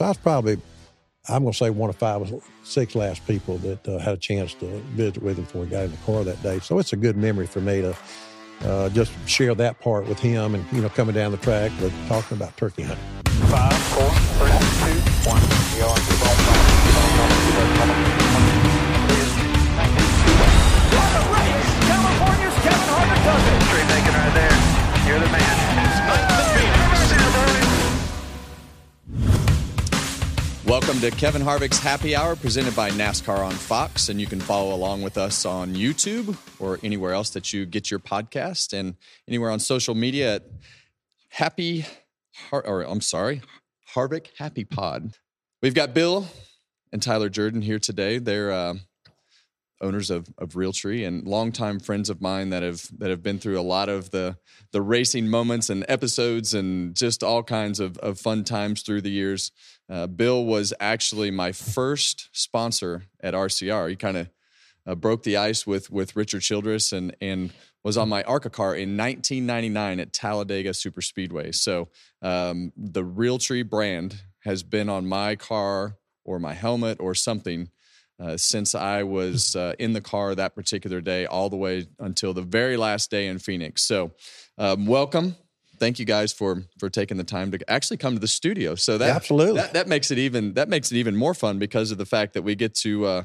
I was probably, I'm going to say one of five or six last people that uh, had a chance to visit with him before we got in the car that day. So it's a good memory for me to uh, just share that part with him and, you know, coming down the track, but talking about turkey hunting. Five, four, three, two, one. Welcome to Kevin Harvick's Happy Hour presented by NASCAR on Fox. And you can follow along with us on YouTube or anywhere else that you get your podcast and anywhere on social media at Happy, Har- or I'm sorry, Harvick Happy Pod. We've got Bill and Tyler Jordan here today. They're uh, owners of, of Realtree and longtime friends of mine that have that have been through a lot of the the racing moments and episodes and just all kinds of, of fun times through the years. Uh, Bill was actually my first sponsor at RCR. He kind of uh, broke the ice with with Richard Childress and and was on my ARCA car in 1999 at Talladega Super Speedway. So um, the Realtree brand has been on my car or my helmet or something uh, since I was uh, in the car that particular day, all the way until the very last day in Phoenix. So, um, welcome. Thank you guys for for taking the time to actually come to the studio. So that Absolutely. that, that makes it even that makes it even more fun because of the fact that we get to uh,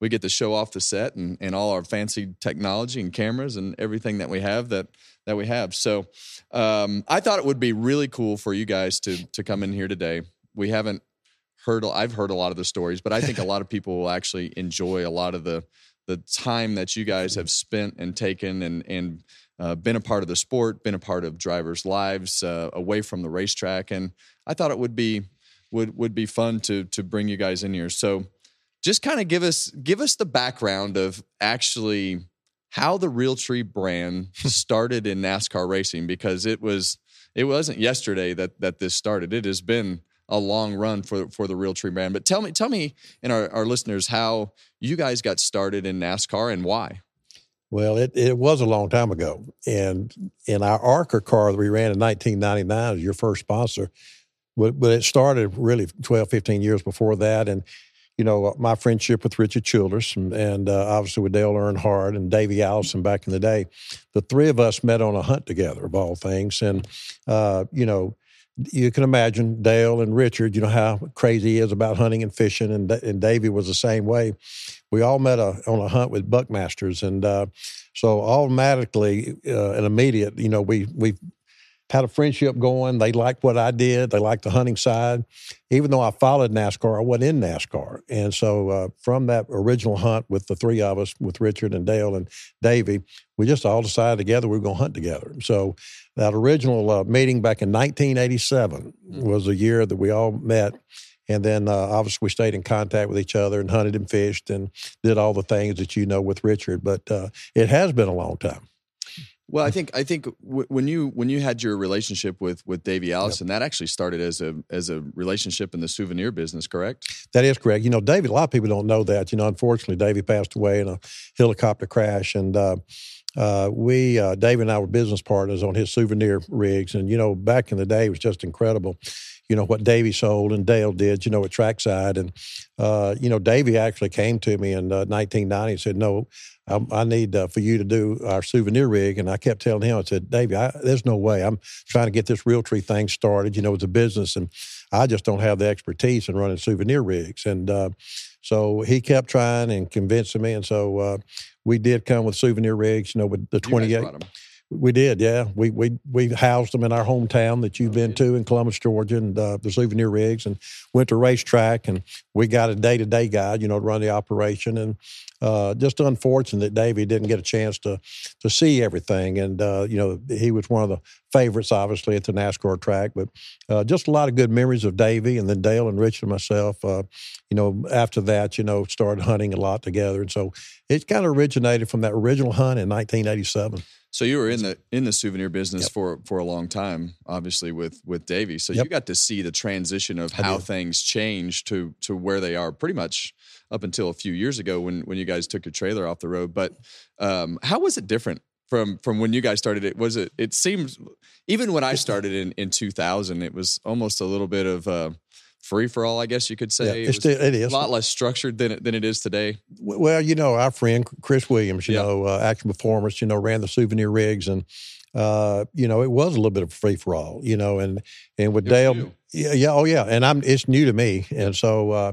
we get to show off the set and, and all our fancy technology and cameras and everything that we have that that we have. So um, I thought it would be really cool for you guys to to come in here today. We haven't heard I've heard a lot of the stories, but I think a lot of people will actually enjoy a lot of the the time that you guys have spent and taken and and uh, been a part of the sport, been a part of drivers' lives uh, away from the racetrack, and I thought it would be would would be fun to to bring you guys in here. So just kind of give us give us the background of actually how the Realtree brand started in NASCAR racing because it was it wasn't yesterday that that this started. It has been a long run for for the Realtree brand. But tell me tell me and our, our listeners how you guys got started in NASCAR and why. Well, it, it was a long time ago. And in our ARCA car that we ran in 1999 as your first sponsor, but, but it started really 12, 15 years before that. And, you know, my friendship with Richard Childress and, and uh, obviously with Dale Earnhardt and Davey Allison back in the day, the three of us met on a hunt together, of all things. And, uh, you know, you can imagine Dale and Richard, you know, how crazy he is about hunting and fishing, and, and Davey was the same way. We all met a, on a hunt with Buckmasters, and uh, so automatically uh, and immediate, you know, we we had a friendship going. They liked what I did. They liked the hunting side. Even though I followed NASCAR, I wasn't in NASCAR. And so uh, from that original hunt with the three of us, with Richard and Dale and Davey, we just all decided together we were going to hunt together. So that original uh, meeting back in 1987 was the year that we all met. And then uh, obviously we stayed in contact with each other and hunted and fished and did all the things that you know with Richard. But uh, it has been a long time. Well, I think I think w- when you when you had your relationship with with Davey Allison, that actually started as a as a relationship in the souvenir business, correct? That is correct. You know, David, a lot of people don't know that. You know, unfortunately, Davey passed away in a helicopter crash. And uh, uh, we, uh, David and I were business partners on his souvenir rigs. And, you know, back in the day, it was just incredible, you know, what Davey sold and Dale did, you know, at Trackside. And, uh, you know, Davey actually came to me in uh, 1990 and said, no, I, I need uh, for you to do our souvenir rig. And I kept telling him, I said, Davey, there's no way. I'm trying to get this Realtree thing started. You know, it's a business, and I just don't have the expertise in running souvenir rigs. And uh, so he kept trying and convincing me. And so uh, we did come with souvenir rigs, you know, with the You guys 28. brought 'em. We did, yeah. We we we housed them in our hometown that you've been to in Columbus, Georgia, and uh, the souvenir rigs, and went to racetrack, and we got a day to day guy, you know, to run the operation, and uh, just unfortunate that Davey didn't get a chance to to see everything, and uh, you know, he was one of the favorites, obviously, at the NASCAR track, but uh, just a lot of good memories of Davey, and then Dale and Rich and myself. Uh, you know, after that, you know, started hunting a lot together, and so it kind of originated from that original hunt in 1987. So you were in the in the souvenir business yep. for for a long time, obviously with with Davey. So yep. you got to see the transition of how things changed to to where they are, pretty much up until a few years ago when when you guys took your trailer off the road. But um, how was it different from from when you guys started it? Was it? It seems even when I started in in 2000, it was almost a little bit of. Uh, free for all, I guess you could say. Yeah, it, it is a lot less structured than it, than it is today. Well, you know, our friend Chris Williams, you yeah. know, uh, action performance, you know, ran the souvenir rigs, and uh, you know, it was a little bit of free for all, you know, and and with Dale, yeah, yeah, oh yeah, and I'm it's new to me, and so. Uh,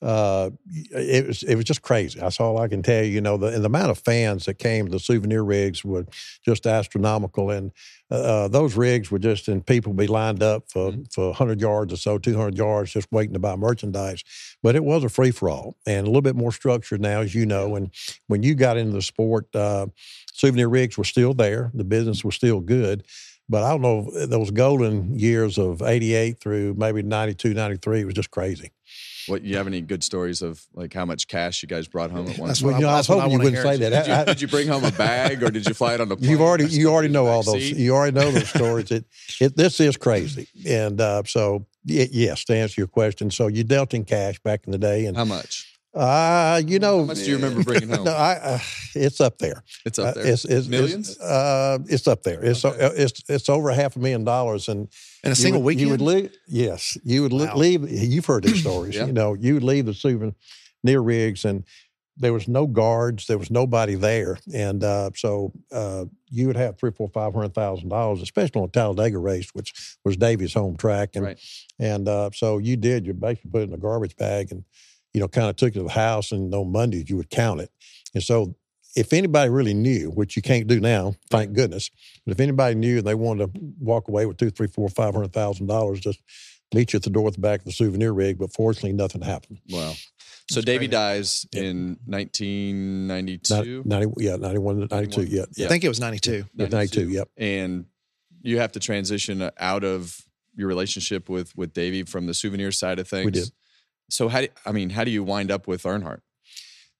uh, it was it was just crazy. That's all I can tell you. You know, the and the amount of fans that came the souvenir rigs were just astronomical, and uh, uh those rigs were just and people be lined up for mm-hmm. for 100 yards or so, 200 yards, just waiting to buy merchandise. But it was a free for all, and a little bit more structured now, as you know. And when you got into the sport, uh, souvenir rigs were still there. The business was still good. But I don't know, those golden years of 88 through maybe 92, 93 it was just crazy. What you have any good stories of like how much cash you guys brought home at once? That's what well, you know, I was hoping you wouldn't say that. Did you, did you, bring home a bag or did you fly it on the plane? You've already you already know all those. You already know those stories. It, it this is crazy, and uh, so yes, to answer your question, so you dealt in cash back in the day, and how much? Uh, you know, how much do you remember bringing home? No, I, uh, it's up there. It's up there. Uh, it's, it's, Millions. It's, uh, it's up there. It's okay. uh, it's it's over half a million dollars, and in a single would, weekend. You would leave. Yes, you would wow. leave. You've heard these stories. yeah. You know, you would leave the souvenir rigs, and there was no guards. There was nobody there, and uh, so uh, you would have three, four, five hundred thousand dollars, especially on Talladega race, which was Davey's home track, and right. and uh, so you did. You basically put it in a garbage bag and you know, kind of took it to the house, and on Mondays you would count it. And so, if anybody really knew, which you can't do now, thank goodness, but if anybody knew and they wanted to walk away with two, three, four, five hundred thousand dollars, just meet you at the door at the back of the souvenir rig. But fortunately, nothing happened. Wow. So Davey dies in 1992? 90, yeah, 91, 92, yeah, yeah. I think it was 92. 92, 92 yep. And you have to transition out of your relationship with with Davey from the souvenir side of things. We did. So how do, I mean, how do you wind up with Earnhardt?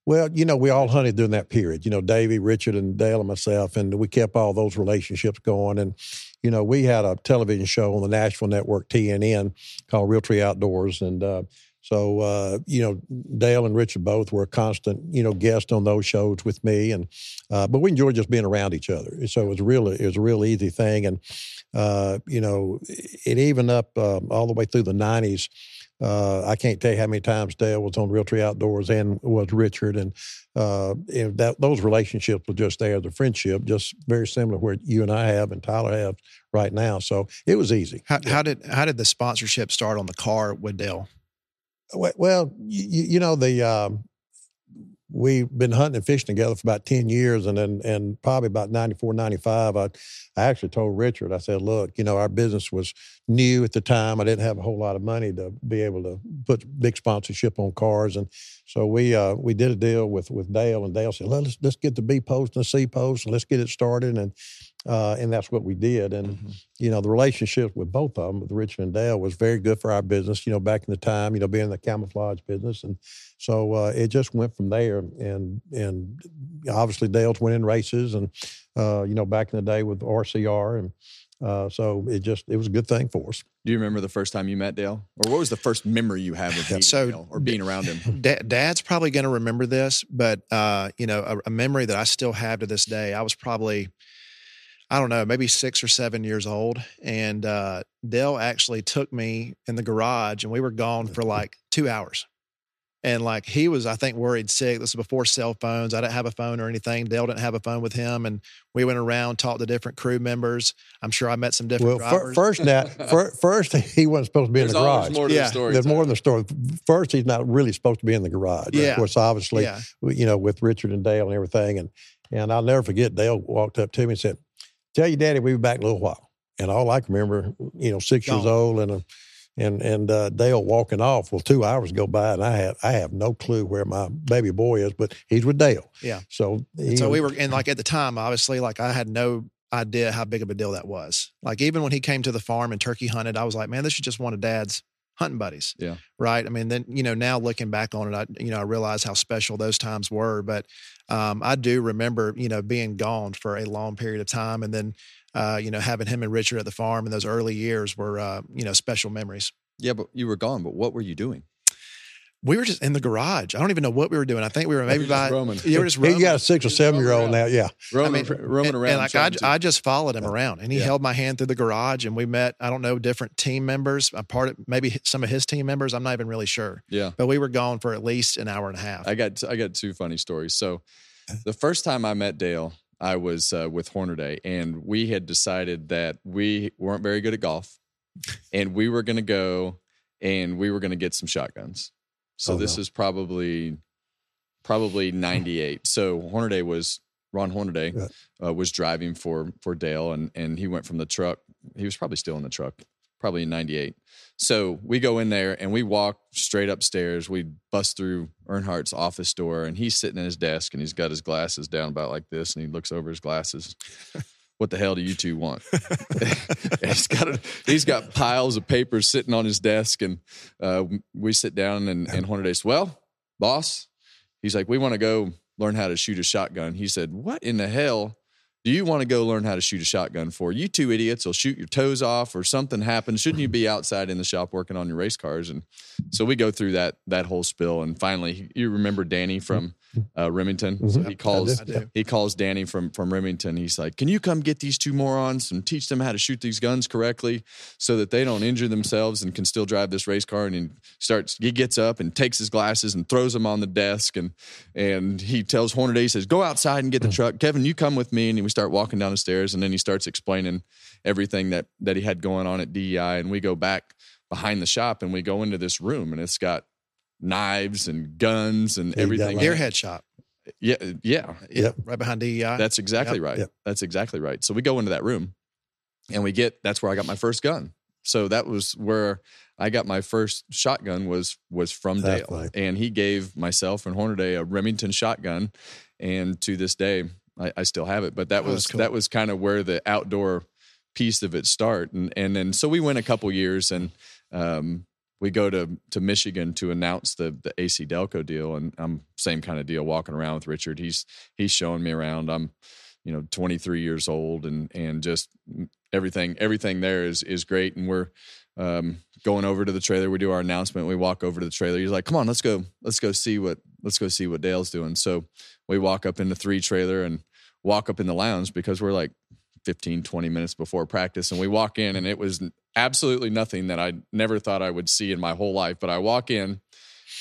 Well, you know, we all hunted during that period. You know, Davey, Richard, and Dale and myself, and we kept all those relationships going. And you know, we had a television show on the Nashville network TNN called Realtree Outdoors, and uh, so uh, you know, Dale and Richard both were a constant, you know, guest on those shows with me, and uh, but we enjoyed just being around each other. So it was really it was a real easy thing, and uh, you know, it even up um, all the way through the '90s. Uh, I can't tell you how many times Dale was on Realtree Outdoors and was Richard, and, uh, and that those relationships were just there. The friendship, just very similar where you and I have and Tyler have right now. So it was easy. How, yeah. how did how did the sponsorship start on the car with Dale? Well, you, you know the um, we've been hunting and fishing together for about 10 years and then and probably about 94 95 I, I actually told richard i said look you know our business was new at the time. I didn't have a whole lot of money to be able to put big sponsorship on cars. And so we uh, we did a deal with with dale and dale said let's let's get the b post and the c post and let's get it started. And uh, and that's what we did. And mm-hmm. you know, the relationship with both of them, with Richard and Dale, was very good for our business. You know, back in the time, you know, being in the camouflage business, and so uh, it just went from there. And and obviously Dale's winning races, and uh, you know, back in the day with RCR, and uh, so it just it was a good thing for us. Do you remember the first time you met Dale, or what was the first memory you had with so, Dale, or being around him? Dad's probably going to remember this, but uh, you know, a, a memory that I still have to this day. I was probably I don't know, maybe six or seven years old. And uh, Dale actually took me in the garage and we were gone for like two hours. And like he was, I think, worried sick. This was before cell phones. I didn't have a phone or anything. Dale didn't have a phone with him. And we went around, talked to different crew members. I'm sure I met some different well, drivers. first, that, first, he wasn't supposed to be There's in the garage. More yeah. The story, There's more in the story. First, he's not really supposed to be in the garage. Yeah. Of course, obviously, yeah. you know, with Richard and Dale and everything. And, and I'll never forget, Dale walked up to me and said, tell your daddy we be back a little while. And all I can remember, you know, six years old and a, and and uh, Dale walking off. Well, two hours go by, and I have I have no clue where my baby boy is, but he's with Dale. Yeah. So he, so we were, and like at the time, obviously, like I had no idea how big of a deal that was. Like even when he came to the farm and turkey hunted, I was like, man, this is just one of Dad's hunting buddies. Yeah. Right. I mean, then you know, now looking back on it, I you know I realize how special those times were. But um, I do remember you know being gone for a long period of time, and then uh, you know having him and Richard at the farm in those early years were uh, you know special memories. Yeah, but you were gone. But what were you doing? We were just in the garage. I don't even know what we were doing. I think we were maybe You're by roaming. You were just he roaming. got a six or seven year old now. Yeah, Roaming, I mean, roaming and, around. And like I, to- I just followed him around, and he Yeah. held my hand through the garage, and we met. I don't know different team members. A part of maybe some of his team members. I'm not even really sure, yeah. but we were gone for at least an hour and a half. I got I got two funny stories. So, the first time I met Dale, I was uh, with Hornaday, and we had decided that we weren't very good at golf, and we were going to go and we were going to get some shotguns. So Oh, this no. is probably probably '98. So Hornaday was Ron Hornaday uh, was driving for for Dale, and and he went from the truck. He was probably still in the truck, probably in '98. So we go in there and we walk straight upstairs. We bust through Earnhardt's office door, and he's sitting at his desk and he's got his glasses down about like this, and he looks over his glasses. What the hell do you two want? He's got a, he's got piles of papers sitting on his desk, and uh, we sit down and and Hornaday says, "Well, boss," he's like, "We want to go learn how to shoot a shotgun." He said, "What in the hell?" Do you want to go learn how to shoot a shotgun for? You two idiots will shoot your toes off or something happens. Shouldn't you be outside in the shop working on your race cars? And so we go through that that whole spill. And finally, you remember Danny from uh, Remington? So he calls he calls Danny from from Remington. He's like, "Can you come get these two morons and teach them how to shoot these guns correctly, so that they don't injure themselves and can still drive this race car?" And he starts. He gets up and takes his glasses and throws them on the desk, and and he tells Hornaday, he says, "Go outside and get the truck, Kevin. You come with me." And we start walking down the stairs, and then he starts explaining everything that that he had going on at DEI, and we go back behind the shop and we go into this room, and it's got knives and guns and Yeah, everything. like- Airhead shop. Yeah, uh, yeah, Yep. Right behind DEI. that's exactly Yep. right. Yep. That's exactly right. So we go into that room and we get that's where I got my first gun. So that was where I got my first shotgun was was from That's Dale. right. And he gave myself and Hornaday a Remington shotgun. And to this day, I, I still have it. But that Oh, was cool. that was kind of where the outdoor piece of it start. And and then so we went a couple years and um we go to to Michigan to announce the the AC Delco deal, and I'm same kind of deal walking around with Richard. He's he's showing me around. I'm you know 23 years old, and and just everything everything there is is great. And we're um, going over to the trailer. We do our announcement. We walk over to the trailer. He's like, "Come on, let's go. Let's go see what let's go see what Dale's doing." So we walk up in the three trailer and walk up in the lounge because we're like 15 20 minutes before practice and we walk in and it was absolutely nothing that I never thought I would see in my whole life but I walk in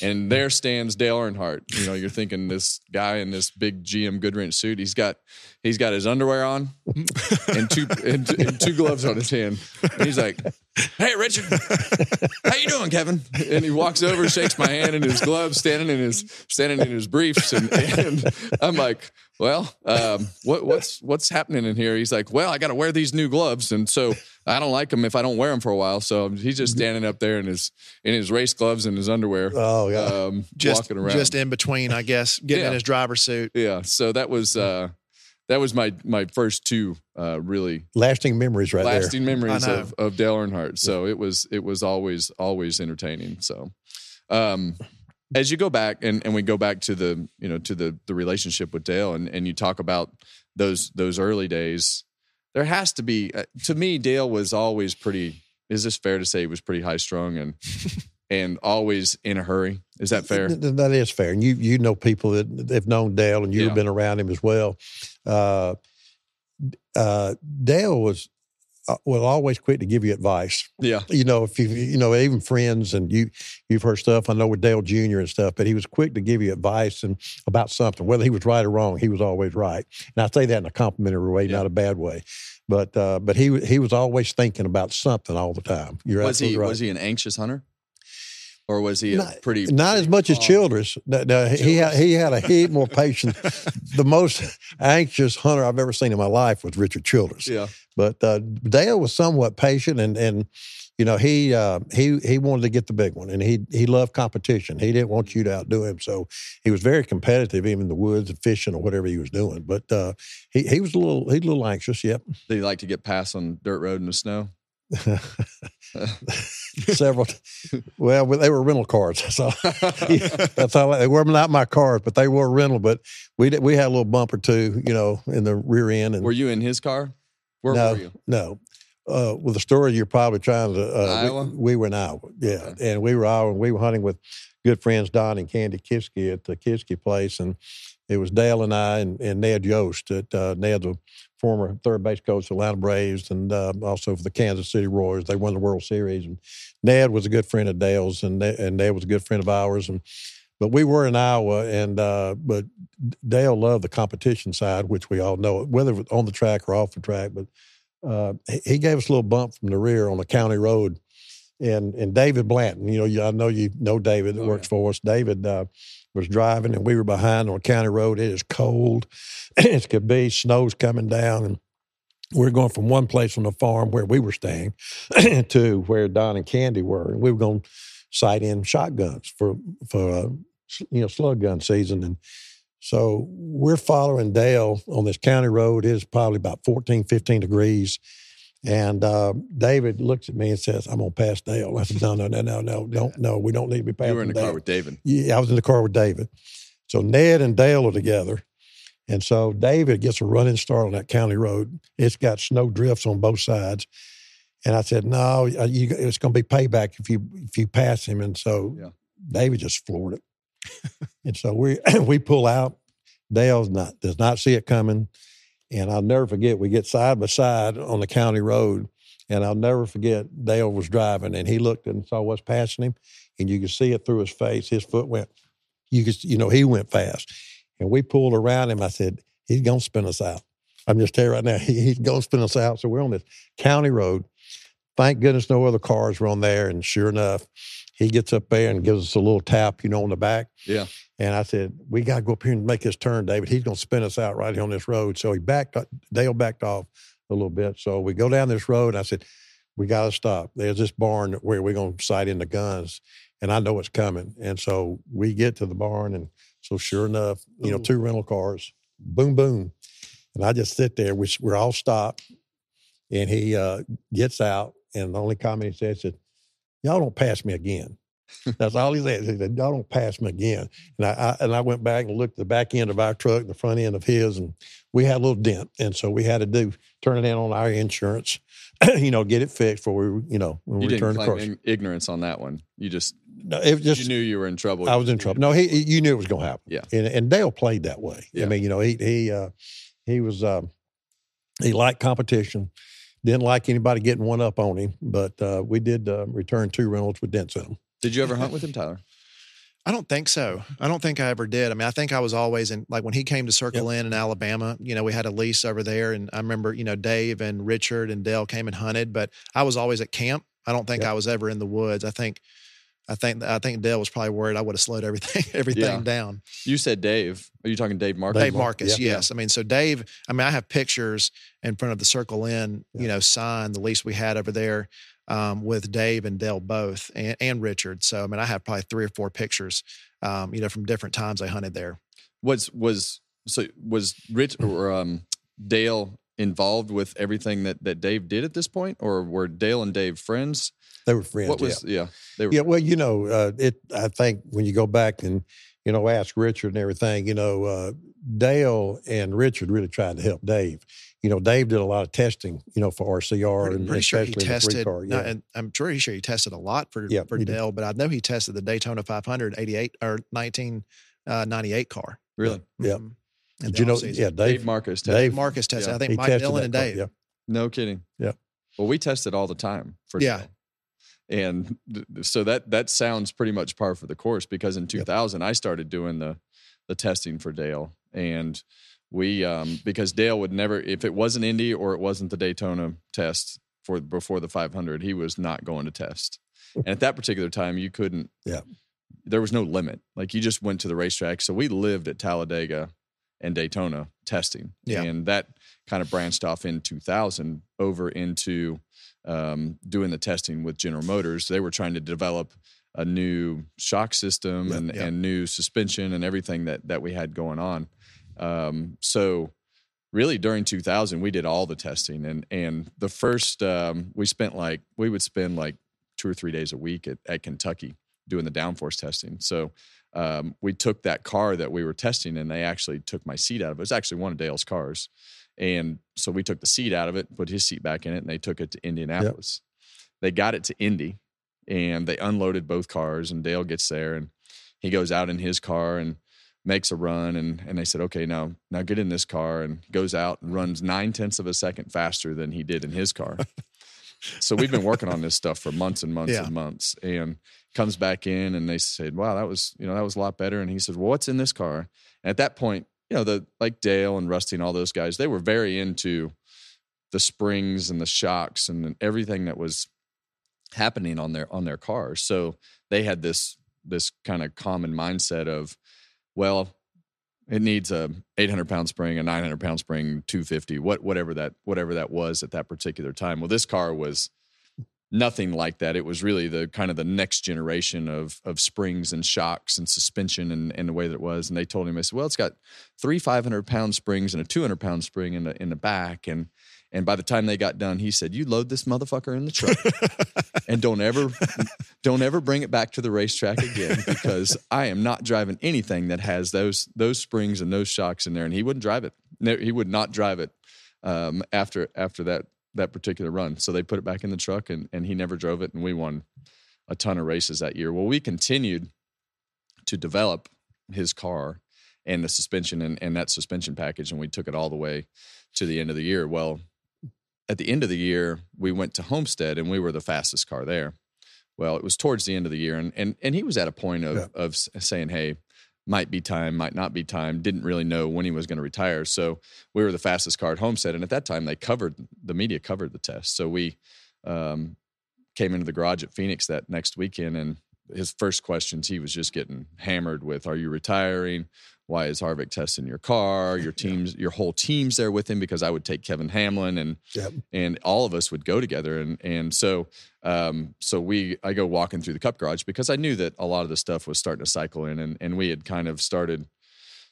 and there stands Dale Earnhardt. You know you're thinking this guy in this big GM Goodwrench suit he's got he's got his underwear on and two and, and two gloves on his hand and he's like hey Richard how you doing Kevin and he walks over shakes my hand in his gloves standing in his standing in his briefs and, and I'm like well, um, what, what's what's happening in here? He's like, well, I got to wear these new gloves, and so I don't like them if I don't wear them for a while. So he's just standing up there in his in his race gloves and his underwear, Oh yeah. um, just, walking around. just in between, I guess, getting Yeah. in his driver's suit. yeah, so that was uh, that was my my first two uh, really Lasting memories right lasting memories of, of Dale Earnhardt. So it was it was always always entertaining. So um, as you go back and, and we go back to the you know to the the relationship with Dale and, and you talk about those those early days, there has to be uh, to me Dale was always pretty. Is this fair to say he was pretty high strung and and always in a hurry? Is that fair? That is fair. And you you know people that have known Dale and you've Yeah. been around him as well. Uh, uh, Dale was uh, was always quick to give you advice. Yeah, You know, if you you know even friends and you you've heard stuff. I know with Dale Jr. and stuff, but he was quick to give you advice and about something, whether he was right or wrong. He was always right. And I say that in a complimentary way, Yeah. not a bad way. But uh, but he he was always thinking about something all the time. You're was he right. was he an anxious hunter? Or was he a not, pretty not as much as Childress. No, no, he had he had a heap more patience. the most anxious hunter I've ever seen in my life was Richard Childress. Yeah. But uh, Dale was somewhat patient, and and you know he uh, he he wanted to get the big one, and he he loved competition. He didn't want you to outdo him, so he was very competitive, even in the woods and fishing or whatever he was doing. But uh, he he was a little he a little anxious. Yep. Did he like to get past on dirt road in the snow? Several. Well, they were rental cars. So that's how they were not my cars, but they were rental. But we did, we had a little bumper too, you know, in the rear end. And Were you in his car? Where no, were you? no. Uh, with the story you're probably trying to. Uh, Iowa? We, we were in Iowa, yeah, and we were Iowa, and we were hunting with good friends Don and Candy Kiske at the Kiske place, and it was Dale and I and, and Ned Yost. At uh, Ned's a former third base coach of the Atlanta Braves, and uh, also for the Kansas City Royals. They won the World Series, and Ned was a good friend of Dale's, and and Ned was a good friend of ours, and. But we were in Iowa, and uh, but Dale loved the competition side, which we all know, whether it was on the track or off the track. But uh, he- gave us a little bump from the rear on a county road, and and David Blanton, you know, I know you know David that Oh, works for us. David uh, was driving, and we were behind on a county road. It is cold as could be. Snow's coming down, and we're going from one place on the farm where we were staying to where Don and Candy were, and we were going to sight in shotguns for for uh, you know slug gun season, and so we're following Dale on this county road. It is probably about 14, 15 degrees. And uh, David looks at me and says, I'm going to pass Dale. I said, No, no, no, no, no, don't, no, we don't need to be passing You were in the Dale. car with David. Yeah, I was in the car with David. So Ned and Dale are together. And so David gets a running start on that county road. It's got snow drifts on both sides. And I said, no, uh, you, it's going to be payback if you if you pass him. And so Yeah. David just floored it. and so we we pull out. Dale's not does not see it coming. And I'll never forget, we get side by side on the county road. And I'll never forget, Dale was driving and he looked and saw what's passing him. And you could see it through his face. His foot went, you could, you know, he went fast. And we pulled around him. I said, he's going to spin us out. I'm just telling you right now, he, he's going to spin us out. So we're on this county road. Thank goodness no other cars were on there. And sure enough, he gets up there and gives us a little tap, you know, on the back. Yeah. And I said, we got to go up here and make this turn, David. He's going to spin us out right here on this road. So he backed, Dale backed off a little bit. So we go down this road. And I said, we got to stop. There's this barn where we're going to sight in the guns. And I know it's coming. And so we get to the barn. And so sure enough, you know, two rental cars, boom, boom. And I just sit there, which we're all stopped. And he uh, gets out. And the only comment he says is, y'all don't pass me again. That's all he said. He said, "Y'all don't pass me again." And I, I and I went back and looked at the back end of our truck, the front end of his, and we had a little dent, and so we had to do turn it in on our insurance, you know, get it fixed before we, you know, when You we didn't the claim ignorance on that one. You just No, it just you knew you were in trouble. I was in trouble. No, he, he- you knew it was going to happen. Yeah. and, and Dale played that way. Yeah. I mean, you know, he he uh, he was uh, he liked competition. Didn't like anybody getting one up on him, but uh, we did uh, return two Reynolds with dents in them. Did you ever hunt with him, Tyler? I don't think so. I don't think I ever did. I mean, I think I was always in like when he came to Circle Inn in Alabama, you know, we had a lease over there and I remember, you know, Dave and Richard and Dale came and hunted, but I was always at camp. I don't think Yep. I was ever in the woods. I think I think I think Dale was probably worried I would have slowed everything everything Yeah. down. You said Dave. Are you talking Dave Marcis? Dave Marcis, yeah. yes. I mean, so Dave, I mean, I have pictures in front of the Circle Inn, you know, sign, the lease we had over there um, with Dave and Dale both and, and Richard. So, I mean, I have probably three or four pictures, um, you know, from different times I hunted there. Was was so was Rich or um, Dale involved with everything that that Dave did at this point, or were Dale and Dave friends? They were friends. what yeah. was yeah? they were Yeah, well, you know, uh, it. I think when you go back and you know ask Richard and everything, you know, uh, Dale and Richard really tried to help Dave. You know, Dave did a lot of testing, you know, for RCR Pretty, and pretty sure he especially in the three tested, car. no, Yeah, and I'm pretty sure he tested a lot for, Yeah, for he did. Dale, but I know he tested the Daytona 500 88 or 1998 car. really Yeah. Mhm. In Did the you know? offseason. Yeah, Dave, Dave. Marcis. Dave- Dave. Marcis tested. Yeah. I think he Mike Dillon that and car, Dave. Yeah. No kidding. Yeah. Well, we tested all the time for Yeah. Dale. And so that that sounds pretty much par for the course because in 2000 I started doing the the testing for Dale and we um because Dale would never if it wasn't Indy or it wasn't the Daytona test for before the 500 he was not going to test. and at that particular time, you couldn't. Yeah. There was no limit. Like you just went to the racetrack. So we lived at Talladega and Daytona testing. Yeah. And that kind of branched off in 2000 over into um, doing the testing with General Motors. They were trying to develop a new shock system and, yeah. and new suspension and everything that that we had going on. Um, so really during 2000 we did all the testing and and the first um, we spent like we would spend like two or three days a week at, at kentucky doing the downforce testing so um, we took that car that we were testing and they actually took my seat out of it. It was actually one of dale's cars. And so we took the seat out of it put his seat back in it and they took it to indianapolis. They got it to indy and they unloaded both cars and dale gets there and he goes out in his car and makes a run and and they said okay now now get in this car and goes out and runs nine tenths of a second faster than he did in his car. So we've been working on this stuff for months and months Yeah. and months and comes back in and they said wow that was you know that was a lot better. And he said well what's in this car? And at that point you know the like dale and rusty and all those guys they were very into the springs and the shocks and everything that was happening on their on their cars so they had this this kind of common mindset of well it needs a 800 pound spring a 900 pound spring 250 what whatever that whatever that was at that particular time. Well this car was nothing like that it was really the kind of the next generation of of springs and shocks and suspension and, and the way that it was and they told him they said well it's got three 500 pound springs and a 200 pound spring in the in the back and and by the time they got done he said you load this motherfucker in the truck and don't ever don't ever bring it back to the racetrack again because I am not driving anything that has those those springs and those shocks in there. And he wouldn't drive it. No, he would not drive it um, after after that that particular run. So they put it back in the truck, and and he never drove it. And we won a ton of races that year. Well, we continued to develop his car and the suspension and, and that suspension package, and we took it all the way to the end of the year. Well, at the end of the year, we went to Homestead, and we were the fastest car there. Well, it was towards the end of the year, and and and he was at a point of Yeah. of saying, "Hey, might be time, might not be time." Didn't really know when he was going to retire, so we were the fastest car at Homestead, and at that time they covered the media covered the test, so we um, came into the garage at Phoenix that next weekend, and his first questions he was just getting hammered with, "Are you retiring? Why is Harvick testing your car? Your team's your whole team's there with him because I would take Kevin Hamlin and Yep. and all of us would go together and and so um so we I go walking through the cup garage because I knew that a lot of the stuff was starting to cycle in and and we had kind of started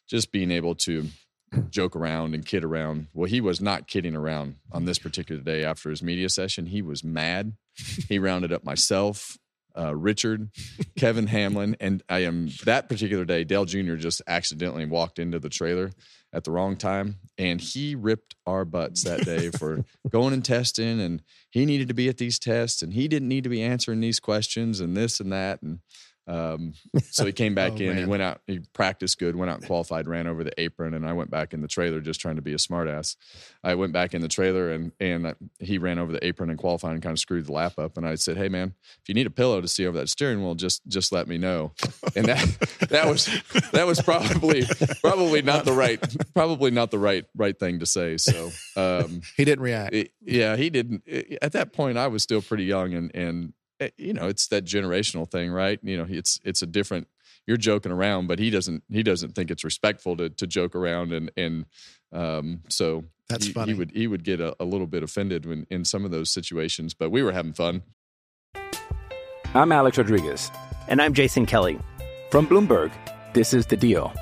just being able to joke around and kid around. Well, he was not kidding around on this particular day after his media session. He was mad. He rounded up myself, uh, Richard, Kevin Hamlin, and I am that particular day. Dale Jr. just accidentally walked into the trailer at the wrong time, and he ripped our butts that day for going and testing. And he needed to be at these tests, and he didn't need to be answering these questions, and this and that, and um, so he came back Oh, in. He went out. He practiced good. Went out and qualified. Ran over the apron, and I went back in the trailer just trying to be a smartass. I went back in the trailer, and and he ran over the apron and qualified and kind of screwed the lap up. And I said, "Hey man, if you need a pillow to see over that steering wheel, just just let me know." And that that was that was probably probably not the right probably not the right right thing to say. So um, He didn't react. it- yeah, he didn't. it- At that point, I was still pretty young, and and you know, it's that generational thing, right? You know, it's it's a different. You're joking around, but he doesn't. He doesn't think it's respectful to to joke around, and and um, so That's he, funny. He would he would get a, a little bit offended when in some of those situations, but we were having fun. I'm Alex Rodriguez. And I'm Jason Kelly. From Bloomberg, this is The Deal.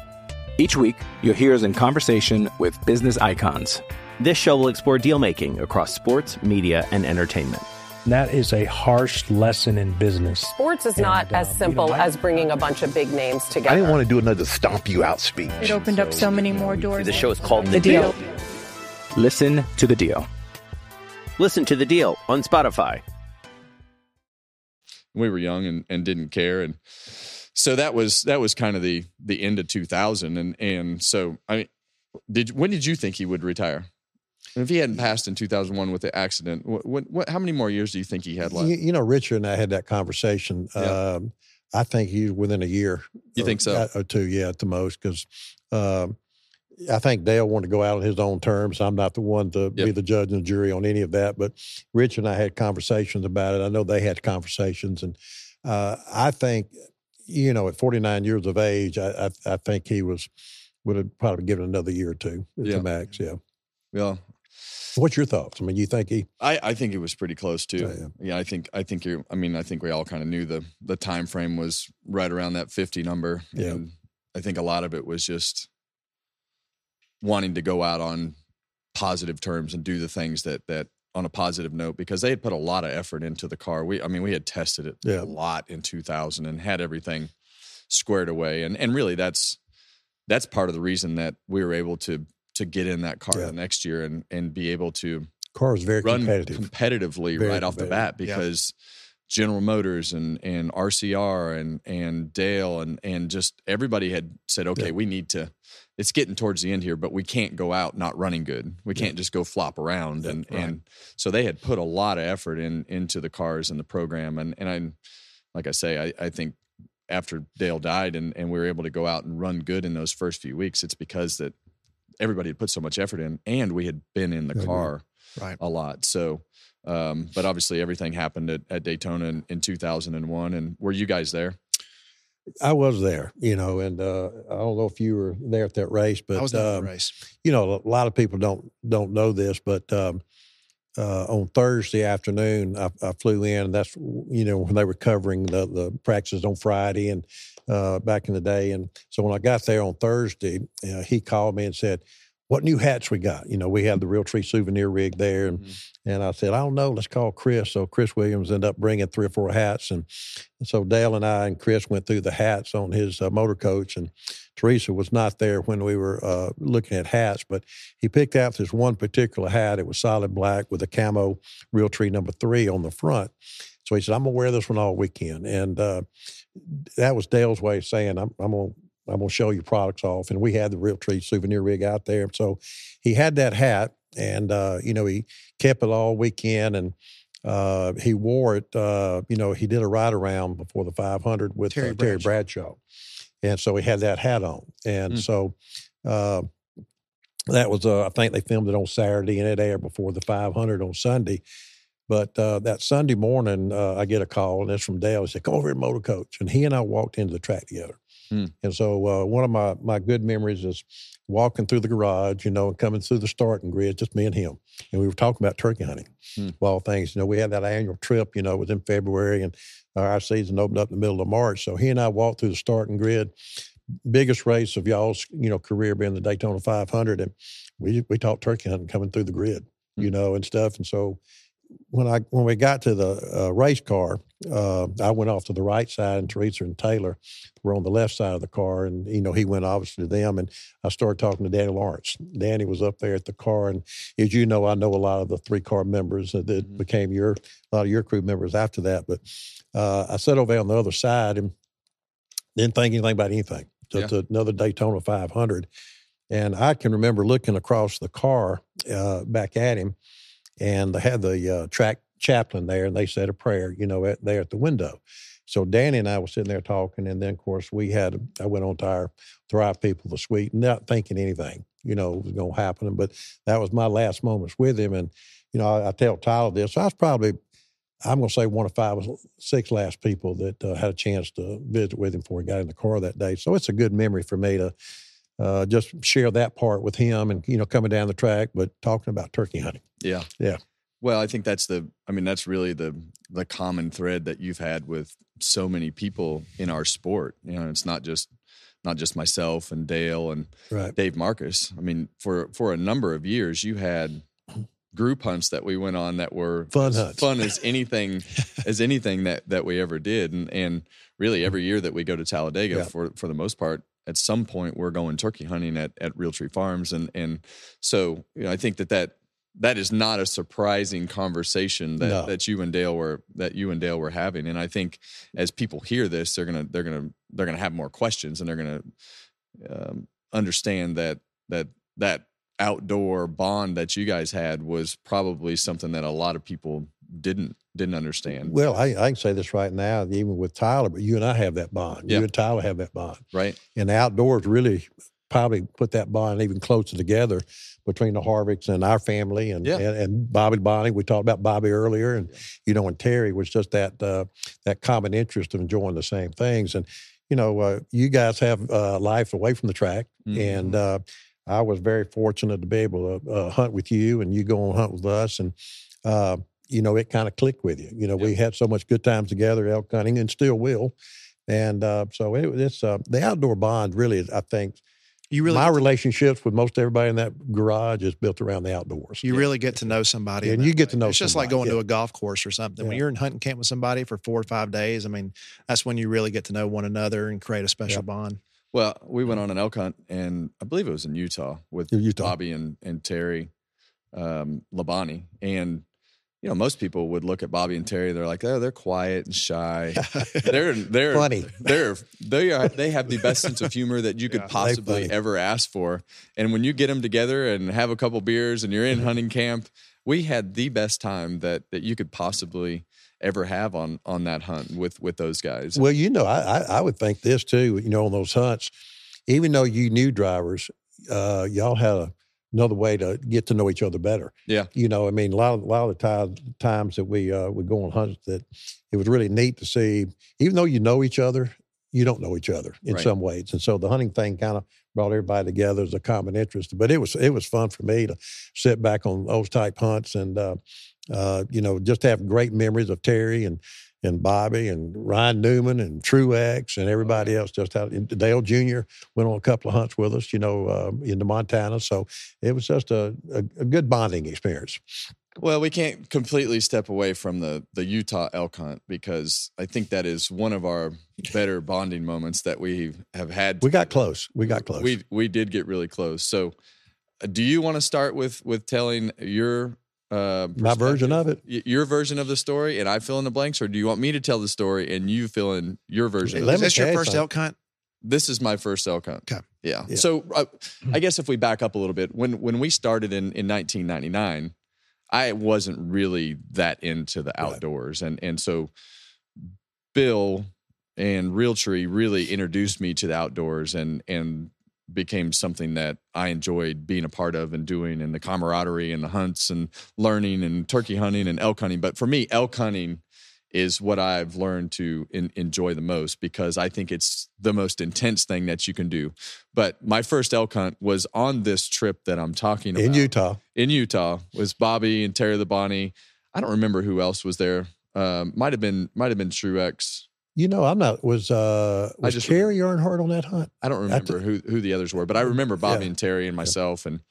Each week, you'll hear us in conversation with business icons. This show will explore deal making across sports, media, and entertainment. And that is a harsh lesson in business. Sports is not And, uh, as you know, simple I- as bringing a bunch of big names together. I didn't want to do another stomp you out speech. It opened up so many more doors. The show is called The Deal. Listen to The Deal. Listen to the deal on Spotify. we were young and, and didn't care and so that was that was kind of the the end of 2000 and and so i mean did when did you think he would retire if he hadn't passed in 2001 with the accident what, what, what how many more years do you think he had left You, you know, Richard and I had that conversation. Yeah. Um, I think he's within a year. You or- think so? Or two, yeah, at the most, because um, I think Dale wanted to go out on his own terms. I'm not the one to be the judge and the jury on any of that. But Rich and I had conversations about it. I know they had conversations, and uh, I think, you know, at 49 years of age, I, I, I think he was would have probably given another year or two at Yeah. the max. Yeah. Well, What's your thoughts? I mean, you think he? I, I think it was pretty close too. Yeah, Yeah, yeah. I think I think you're. I mean, I think we all kind of knew the the time frame was right around that fifty number. Yeah. And I think a lot of it was just wanting to go out on positive terms and do the things that that on a positive note because they had put a lot of effort into the car. We I mean, we had tested it Yeah. a lot in 2000 and had everything squared away. And and really that's that's part of the reason that we were able to to get in that car Yeah. the next year and and be able to Car is very run competitive. competitively Very right off the bat Yeah. because General Motors and and RCR and and Dale and and just everybody had said, okay, Yeah. we need to. It's getting towards the end here, but we can't go out not running good. We can't just go flop around, Yeah, and right. and so they had put a lot of effort in into the cars and the program, and and I, like I say, I I think after Dale died and and we were able to go out and run good in those first few weeks, it's because that everybody had put so much effort in, and we had been in the car Right. a lot. So, um, but obviously everything happened at, at Daytona in, in 2001. And were you guys there? I was there, you know, and uh, I don't know if you were there at that race, but I was in um, race. you know, a lot of people don't don't know this, but um, uh, on Thursday afternoon, I, I flew in, and that's you know when they were covering the the practices on Friday and uh, back in the day, and so when I got there on Thursday, uh, he called me and said. What new hats we got? You know, we had the Realtree souvenir rig there, and and I said, I don't know. Let's call Chris. So Chris Williams ended up bringing three or four hats, and, and so Dale and I and Chris went through the hats on his uh, motor coach, and Teresa was not there when we were uh, looking at hats, but he picked out this one particular hat. It was solid black with a camo Realtree number three on the front. So he said, "I'm gonna wear this one all weekend," and uh, that was Dale's way of saying, "I'm, I'm gonna." I'm gonna show you products off, and we had the Realtree souvenir rig out there. So he had that hat, and uh, you know he kept it all weekend, and uh, he wore it. Uh, you know, he did a ride around before the 500 with Terry uh, Terry Bradshaw. Bradshaw, and so he had that hat on, and Mm. so uh, that was. Uh, I think they filmed it on Saturday, and it aired before the 500 on Sunday. But uh, that Sunday morning, uh, I get a call, and it's from Dale. He said, "Come over here, motor coach," and he and I walked into the track together. Hmm. And so uh, one of my my good memories is walking through the garage, you know, and coming through the starting grid, just me and him. And we were talking about turkey hunting, Hmm. of all things. You know, we had that annual trip, you know, it was in February, and our season opened up in the middle of March. So he and I walked through the starting grid. Biggest race of y'all's, you know, career being the Daytona 500, and we we talked turkey hunting coming through the grid, you know, and stuff. And so when I when we got to the uh, race car, uh, I went off to the right side, and Teresa and Taylor were on the left side of the car, and you know he went obviously to them, and I started talking to Danny Lawrence. Danny was up there at the car, and as you know, I know a lot of the three car members that, that Mhm. became your a lot of your crew members after that. But uh, I sat over there on the other side and didn't think anything about anything. Just another Daytona 500, and I can remember looking across the car uh, back at him, and they had the uh, track chaplain there, and they said a prayer, you know, at, there at the window. So Danny and I were sitting there talking, and then of course we had. I went on to our Thrive People the Suite, not thinking anything, you know, was going to happen. But that was my last moments with him, and you know, I, I tell Tyler this. I was probably, I'm going to say one of five or six last people that uh, had a chance to visit with him before he got in the car that day. So it's a good memory for me to uh, just share that part with him, and you know, coming down the track, but talking about turkey hunting. Yeah. Yeah. Well, I think that's the, I mean, that's really the, the common thread that you've had with so many people in our sport. You know, it's not just, not just myself and Dale and Right. Dave Marcis. I mean, for, for a number of years, you had group hunts that we went on that were Fun hunts. fun as anything, as anything that, that we ever did. And, and really every year that we go to Talladega Yeah. for, for the most part, at some point we're going turkey hunting at, at Realtree Farms. And, and so, you know, I think that that, that is not a surprising conversation that, No. that you and Dale were that you and Dale were having. And I think as people hear this, they're gonna they're gonna they're gonna have more questions and they're gonna um, understand that that that outdoor bond that you guys had was probably something that a lot of people didn't didn't understand. Well, I, I can say this right now, even with Tyler, but you and I have that bond. Yeah. You and Tyler have that bond. right? And the outdoors really probably put that bond even closer together between the Harvicks and our family and, Yeah. and, and Bobby Bonnie. We talked about Bobby earlier, and you know, and Terry was just that uh, that common interest of enjoying the same things. And you know, uh, you guys have uh, life away from the track, Mhm. and uh, I was very fortunate to be able to uh, hunt with you, and you go on hunt with us, and uh, you know, it kind of clicked with you. You know, we had so much good times together elk hunting, and still will. And uh, so it, it's uh, the outdoor bond. Really, I think You really my get to- relationships with most everybody in that garage is built around the outdoors. you really get to know somebody, Yeah, and you get to know It's just like somebody, going to a golf course or something. When you're in hunting camp with somebody for four or five days, I mean, that's when you really get to know one another and create a special Yep. bond. Well, we went on an elk hunt, and I believe it was in Utah with In Utah. Bobby and and Terry um, Labonte, and you know most people would look at Bobby and Terry. They're like, oh, they're quiet and shy. they're they're Funny. They're they are they have the best sense of humor that you could Yeah, possibly ever ask for. And when you get them together and have a couple beers, and you're Mm-hmm. in hunting camp, we had the best time that that you could possibly ever have on on that hunt with with those guys. Well, you know, I, I, I would think this too. You know, on those hunts, even though you knew drivers, uh, y'all had a, another way to get to know each other better. Yeah. You know, I mean, a lot of a lot of the times, times that we uh, would go on hunts, that it was really neat to see. Even though you know each other, you don't know each other in Right. some ways, and so the hunting thing kind of brought everybody together as a common interest. But it was it was fun for me to sit back on those type hunts and uh, uh, you know just have great memories of Terry and and Bobby and Ryan Newman and Truex and everybody else. Just out Dale Jr. went on a couple of hunts with us, you know, uh, into Montana. So it was just a, a, a good bonding experience. Well, we can't completely step away from the the Utah elk hunt because I think that is one of our better bonding moments that we have had. We got close. We got close. We we did get really close. So, uh, do you want to start with with telling your uh, My version of it. y- your version of the story, and I fill in the blanks, or do you want me to tell the story and you fill in your version? of Let Is me this your first something. elk hunt? this is my first elk hunt. Okay. Yeah. Yeah. So uh, I guess if we back up a little bit, when when we started in in 1999, I wasn't really that into the Right. outdoors, and and so Bill and Realtree really introduced me to the outdoors, and and became something that I enjoyed being a part of and doing, and the camaraderie and the hunts and learning and turkey hunting and elk hunting. But for me, elk hunting is what I've learned to in, enjoy the most because I think it's the most intense thing that you can do. But my first elk hunt was on this trip that I'm talking about in Utah. in Utah was Bobby and Terry Labonte. I don't remember who else was there. Um, might have been might have been Truex. You know, I'm not. Was uh I was just Kerry Earnhardt on that hunt? I don't remember who who the others were, but I remember Bobby Yeah. and Terry and myself and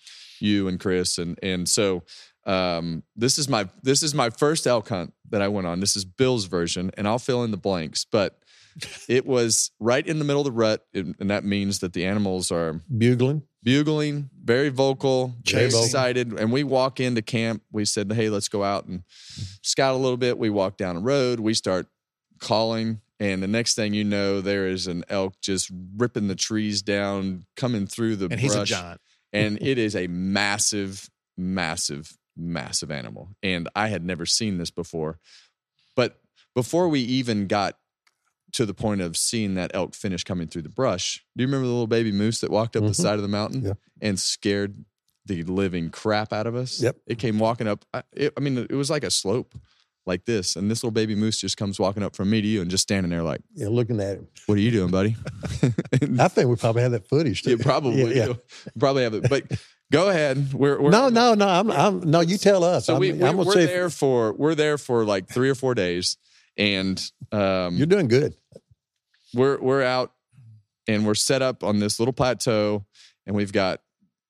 you and Chris and and so um, this is my this is my first elk hunt that I went on. This is Bill's version, and I'll fill in the blanks. But it was right in the middle of the rut, and that means that the animals are Bugling. bugling, very vocal, very excited. And we walk into camp. We said, "Hey, let's go out and scout a little bit." We walk down the road. We start calling, and the next thing you know, there is an elk just ripping the trees down, coming through the And he's a brush. giant. and it is a massive, massive, massive animal. And I had never seen this before. But before we even got to the point of seeing that elk finish coming through the brush, do you remember the little baby moose that walked up the Mhm. side of the mountain Yeah. and scared the living crap out of us? Yep. It came walking up. I, it, I mean, it was like a slope like this. And this little baby moose just comes walking up from me to you and just standing there like, Yeah, looking at him. what are you doing, buddy? I think we probably have that footage. Too. you probably Yeah, yeah. Probably have it. But go ahead. We're, we're No, no, no. I'm, I'm. No, you tell us. So I'm, we, we I'm gonna we're say there for we're there for like three or four days, and um, you're doing good. we're we're out and we're set up on this little plateau, and we've got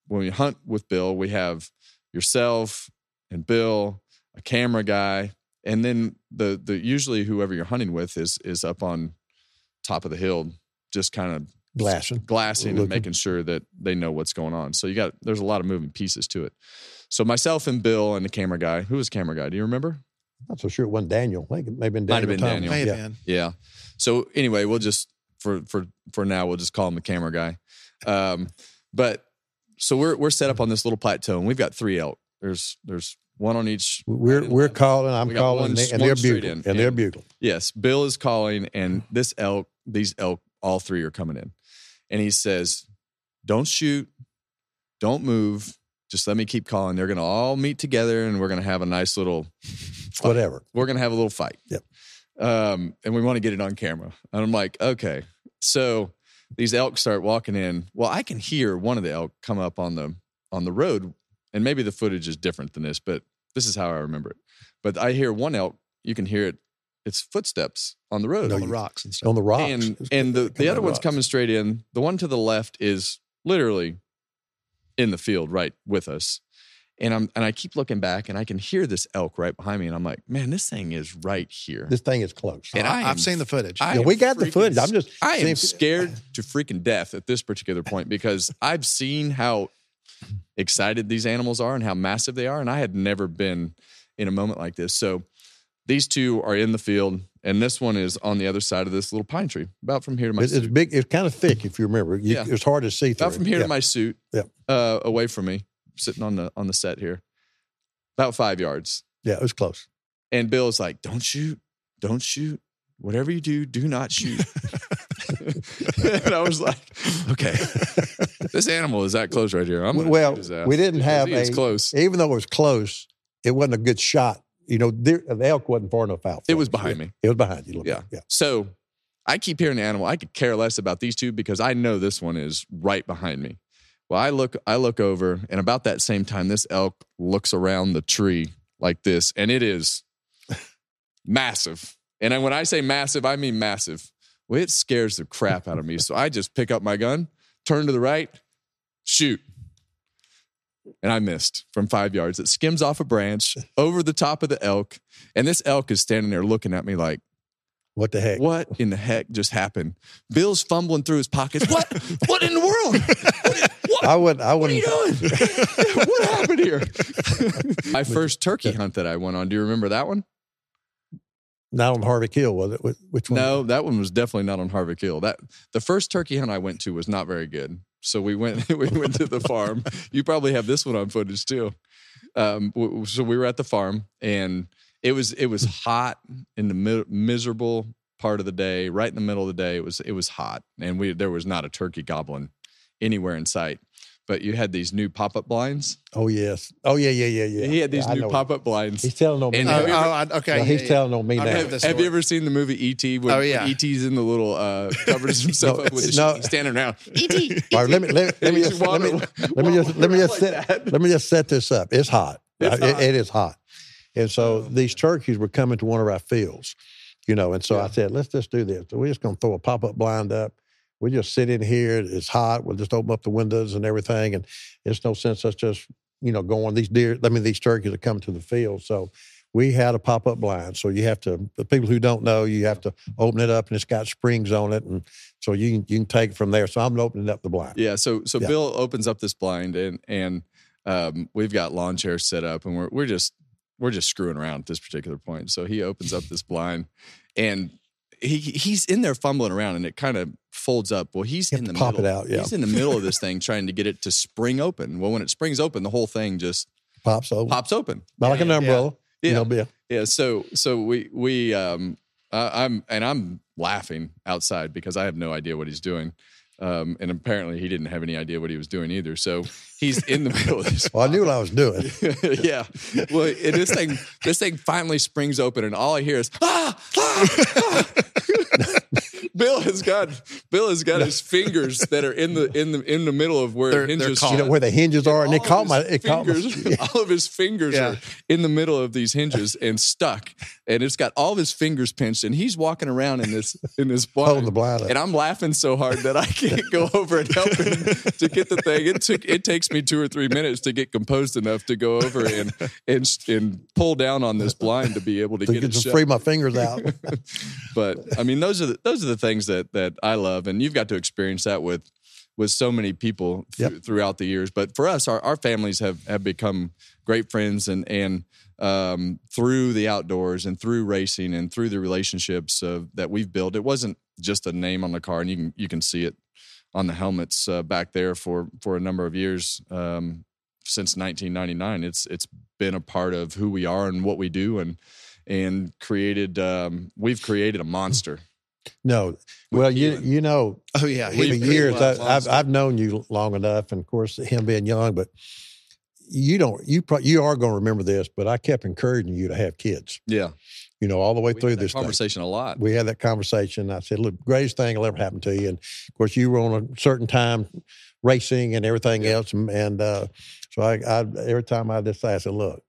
when we hunt with Bill, we have yourself and Bill, a camera guy, and then the the usually whoever you're hunting with is is up on top of the hill, just kind of Glassing. glassing and making sure that they know what's going on. So you got there's a lot of moving pieces to it. So myself and Bill and the camera guy, who was the camera guy? Do you remember? Not so sure it wasn't Daniel. I think it may have been Might have been Thomas. Daniel. May Yeah. been. Yeah. So anyway, we'll just for for for now we'll just call him the camera guy. Um, but so we're we're set up on this little plateau and we've got three elk. There's there's one on each. We're we're calling. I'm calling, one- and, they, and one they're bugling. in, And they're and- bugling. Yes, Bill is calling, and this elk, these elk, all three are coming in, and he says, don't shoot, don't move. Just let me keep calling. They're going to all meet together and we're going to have a nice little Whatever. we're going to have a little fight. Yep. Um, and we want to get it on camera. And I'm like, okay. So these elk start walking in. Well, I can hear one of the elk come up on the on the road, and maybe the footage is different than this, but this is how I remember it. But I hear one elk. You can hear it. It's footsteps on the road. No, on the rocks and stuff. On the rocks. And and the, the other one's rocks. coming straight in. The one to the left is literally in the field right with us. And I'm and I keep looking back and I can hear this elk right behind me. And I'm like, man, this thing is right here. This thing is close. And I I, am- have seen the footage. I Yeah, we got the footage. I'm just I seeing am scared to freaking death at this particular point because I've seen how excited these animals are and how massive they are. And I had never been in a moment like this. So these two are in the field, and this one is on the other side of this little pine tree, about from here to my It's, it's suit. big. It's kind of thick, if you remember. You, Yeah. It's hard to see through. About from here Yeah. to my suit, Yeah. uh, away from me, sitting on the on the set here, about five yards. Yeah, it was close. And Bill's like, "Don't shoot, don't shoot. Whatever you do, do not shoot." and I was like, "Okay, this animal is that close right here. I'm well, shoot his ass we didn't have a close. Even though it was close, it wasn't a good shot. You know, there, the elk wasn't far enough out. It was behind me. It was behind you. Yeah. bit. Yeah. So I keep hearing the animal. I could care less about these two because I know this one is right behind me. Well, I look, I look over, and about that same time, this elk looks around the tree like this, and it is massive. And when I say massive, I mean massive. Well, it scares the crap out of me. So I just pick up my gun, turn to the right, shoot. And I missed from five yards. It skims off a branch over the top of the elk. And this elk is standing there looking at me like, What the heck? what in the heck just happened? Bill's fumbling through his pockets. What? what in the world? What? what? I wouldn't. I What are you wouldn't. doing? what happened here? My first turkey hunt that I went on. Do you remember that one? Not on Harvick Hill, was it? Which one? No, that one was definitely not on Harvick Hill. That the first turkey hunt I went to was not very good. So we went we went to the farm. You probably have this one on footage too. Um, so we were at the farm and it was it was hot in the mi- miserable part of the day, right in the middle of the day. It was it was hot and we there was not a turkey goblin anywhere in sight. But you had these new pop up blinds. Oh yes. Oh yeah, yeah, yeah, yeah. He had these Yeah, new pop up blinds. He's telling on me. And now. have you ever- Oh, okay. No, he's yeah, yeah. telling on me I've now. heard Have you ever seen the movie E.T. when Oh, yeah. E.T.'s in the little uh, covers himself No, up with no. sheet, standing around. E.T. All right, let me let, let me just let me let me just let me just set that. let me just set this up. It's hot. It's It- hot. it is hot, and so these turkeys were coming to one of our fields, you know. And so I said, let's just do this. So we're just going to throw a pop up blind up. We just sit in here. It's hot. We'll just open up the windows and everything, and it's no sense us just you know going. These deer, I mean, these turkeys are coming to the field, so. We had a pop up blind, so you have to. The people who don't know, you have to open it up, and it's got springs on it, and so you can you can take it from there. So I'm opening up the blind. Yeah, so so Yeah. Bill opens up this blind and and um, we've got lawn chairs set up and we're we're just we're just screwing around at this particular point. So he opens up this blind and he he's in there fumbling around and it kind of folds up. Well, he's in the to pop middle. it out, yeah. He's in the middle of this thing trying to get it to spring open. Well, when it springs open, the whole thing just Pops over. pops open. Not like an Yeah. umbrella. Yeah. You yeah. Yeah, so so we we um I, I'm and I'm laughing outside because I have no idea what he's doing. Um, and apparently he didn't have any idea what he was doing either. So he's in the middle of this. Well, I knew what I was doing. yeah. Well, and this thing this thing finally springs open and all I hear is ah, ah, ah. Bill has got Bill has got his fingers that are in the in the in the middle of where They're- it they're hinges. caught. You know where the hinges are, and All it caught my. It caught my. fingers, all of his fingers Yeah. are in the middle of these hinges and stuck, and it's got all of his fingers pinched, and he's walking around in this in this blind, the blind and I'm laughing so hard that I can't go over and help him to get the thing. It took it takes me two or three minutes to get composed enough to go over and and and pull down on this blind to be able to to get get it to free my fingers out. but I mean, those are the, those are the things that that I love, and you've got to experience that with with so many people th- Yep. throughout the years. But for us, our, our families have have become great friends, and and um, through the outdoors and through racing and through the relationships that we've built, it wasn't just a name on the car, and you can you can see it on the helmets uh, back there for for a number of years. Um, since 1999, it's it's been a part of who we are and what we do, and and created um, we've created a monster No, well, you you know, Oh yeah, for he- he years I, I've I've known you long enough, and of course him being young, but you don't you pro- you are going to remember this, but I kept encouraging you to have kids. Yeah. You know, all the way We through this thing. conversation a lot. We had that conversation. I said, "Look, greatest thing will ever happen to you." And of course, you were on a certain time racing and everything else, and, and uh, so I, I every time I decide, I said, "Look,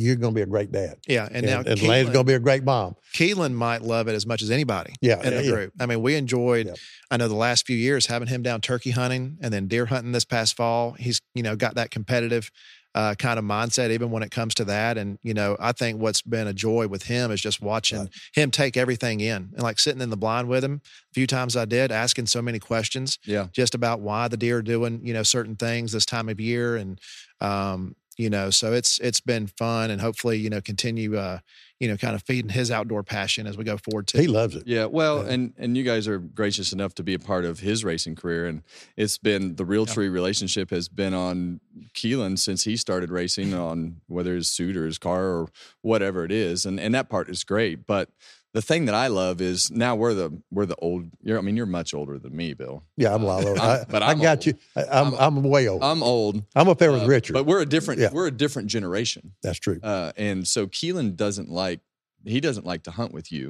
you're going to be a great dad, yeah, and, now and Lane's going to be a great mom." Keelan might love it as much as anybody Yeah, in the yeah. group. I mean, we enjoyed, Yeah. I know the last few years having him down turkey hunting and then deer hunting this past fall. He's, you know, got that competitive uh, kind of mindset even when it comes to that. And, you know, I think what's been a joy with him is just watching Right. him take everything in and like sitting in the blind with him. A few times I did, asking so many questions Yeah. just about why the deer are doing, you know, certain things this time of year. And, um, you know, so it's it's been fun and hopefully, you know, continue uh, you know, kind of feeding his outdoor passion as we go forward too. He loves it. Yeah, well, Yeah. and and you guys are gracious enough to be a part of his racing career, and it's been the Realtree relationship has been on Keelan since he started racing on whether his suit or his car or whatever it is, and and that part is great. But the thing that I love is now we're the we're the old. You're, I mean, you're much older than me, Bill. Yeah, I'm a lot older. I'm- I, but I I'm got old. you. I, I'm, I'm way old. I'm, old. I'm up there with uh, Richard. but we're a different Yeah. we're a different generation. That's true. Uh, and so Keelan doesn't like he doesn't like to hunt with you,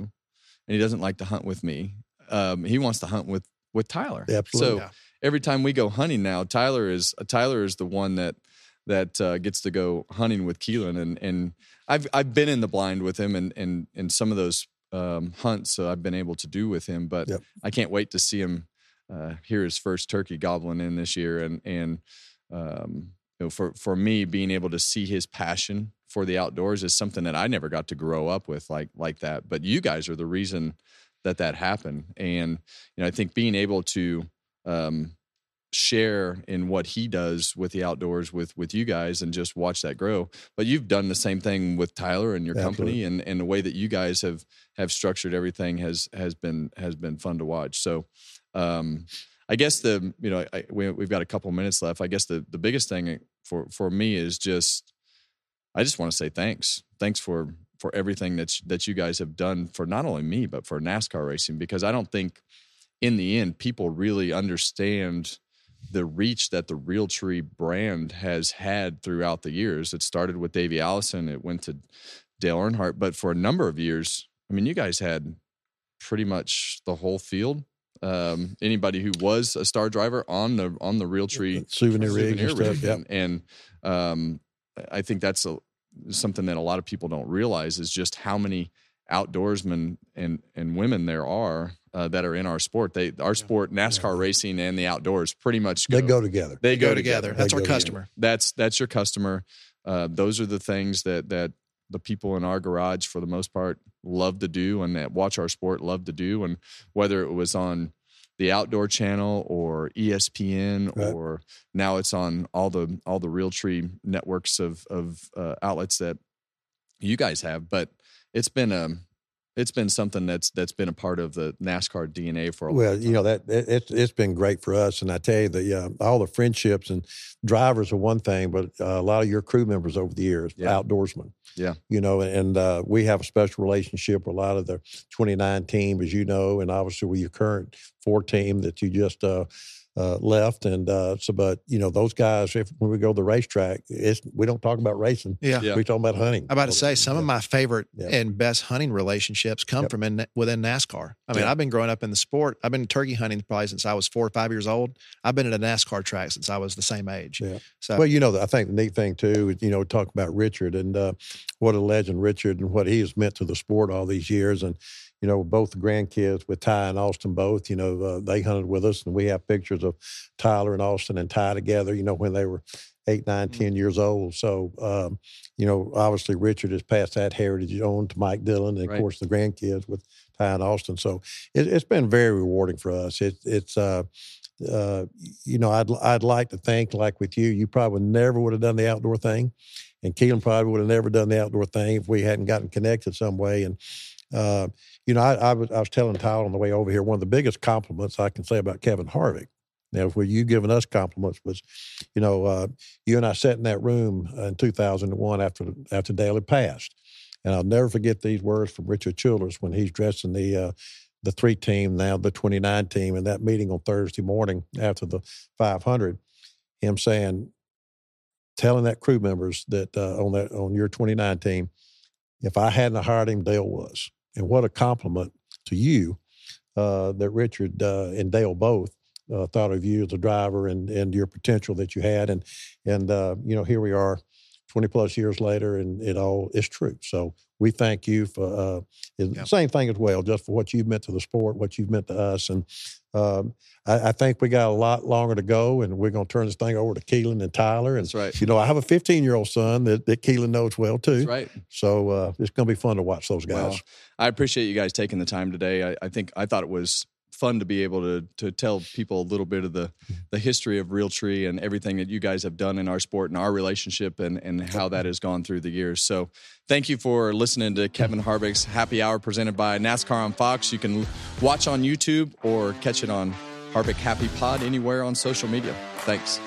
and he doesn't like to hunt with me. Um, he wants to hunt with with Tyler. Absolutely. So Yeah. every time we go hunting now, Tyler is uh, Tyler is the one that that uh, gets to go hunting with Keelan, and and I've I've been in the blind with him, and and and some of those um, hunts so I've been able to do with him, but Yep. I can't wait to see him uh, hear his first turkey gobbling in this year, and and um, you know, for for me, being able to see his passion for the outdoors is something that I never got to grow up with like like that. But you guys are the reason that that happened, and you know, I think being able to um, share in what he does with the outdoors with with you guys and just watch that grow. But you've done the same thing with Tyler and your company, and and the way that you guys have have structured everything has has been has been fun to watch. So. Um, I guess the you know I, we, we've got a couple minutes left. I guess the the biggest thing for for me is just I just want to say thanks. Thanks for for everything that that you guys have done for not only me but for NASCAR racing because I don't think in the end people really understand the reach that the Realtree brand has had throughout the years. It started with Davey Allison, it went to Dale Earnhardt, but for a number of years, I mean, you guys had pretty much the whole field. Um, anybody who was a star driver on the on the Realtree Souvenir and stuff. rig. Yeah. And, and um, I think that's a, something that a lot of people don't realize is just how many outdoorsmen and and women there are uh, that are in our sport. They our sport, NASCAR racing, and the outdoors pretty much They go together. They go go, together. together. That's They our go together. customer. That's that's your customer. Uh, those are the things that that the people in our garage, for the most part, love to do, and that watch our sport love to do. And whether it was on the Outdoor Channel or ESPN, Right. or now it's on all the all the Realtree networks of of uh, outlets that you guys have. But it's been a it's been something that's that's been a part of the NASCAR DNA for a long Well, you know that it, it's it's been great for us, and I tell you the uh, all the friendships and drivers are one thing, but uh, a lot of your crew members over the years, Yeah. outdoorsmen, Yeah. you know, and uh, we have a special relationship with a lot of the 29 team, as you know, and obviously with your current four team that you just uh, uh, left, and uh, so, but you know, those guys, if when we go to the racetrack, it's we don't talk about racing, Yeah. Yeah. we talk about hunting. I'm about to say some of my favorite Yeah. and best hunting relationships come Yep. from in, within NASCAR. I mean, Yeah. I've been growing up in the sport. I've been turkey hunting probably since I was four or five years old. I've been at a NASCAR track since I was the same age. Yeah. So Well, you know, I think the neat thing too is, you know, talk about Richard and uh, what a legend Richard and what he has meant to the sport all these years. And, you know, both the grandkids with Ty and Austin both, you know, uh, they hunted with us and we have pictures of Tyler and Austin and Ty together, you know, when they were eight, nine, ten years old. So, um, you know, obviously Richard has passed that heritage on to Mike Dillon and, of Right. course, the grandkids with Ty and Austin. So it, it's been very rewarding for us. It, it's, uh, uh, you know, I'd I'd like to think like with you, you probably never would have done the outdoor thing, and Keelan probably would have never done the outdoor thing if we hadn't gotten connected some way. And uh, you know, I, I was I was telling Tyler on the way over here, one of the biggest compliments I can say about Kevin Harvick. Now, for you giving us compliments was, you know, uh, you and I sat in that room in 2001 after after Dale had passed, and I'll never forget these words from Richard Childress when he's dressing the uh, the three team, now the 29 team, and that meeting on Thursday morning after the 500, him saying, telling that crew members that uh, on that on your 29 team, if I hadn't hired him, Dale was. And what a compliment to you uh, that Richard uh, and Dale both uh, thought of you as a driver and and your potential that you had. And and uh, you know here we are, 20 plus years later, and it all is true. So we thank you for uh, yep. same thing as well, just for what you've meant to the sport, what you've meant to us, and um, I, I, think we got a lot longer to go, and we're going to turn this thing over to Keelan and Tyler. And That's right. You know, I have a 15 year old son that, that Keelan knows well too. That's right. So uh, it's going to be fun to watch those guys. Well, I appreciate you guys taking the time today. I, I think I thought it was fun to be able to to tell people a little bit of the mm-hmm. the history of Realtree and everything that you guys have done in our sport and our relationship and and how that has gone through the years. So thank you for listening to Kevin Harvick's Happy Hour presented by NASCAR on Fox. You can watch on YouTube or catch it on Harvick Happy Pod anywhere on social media. Thanks.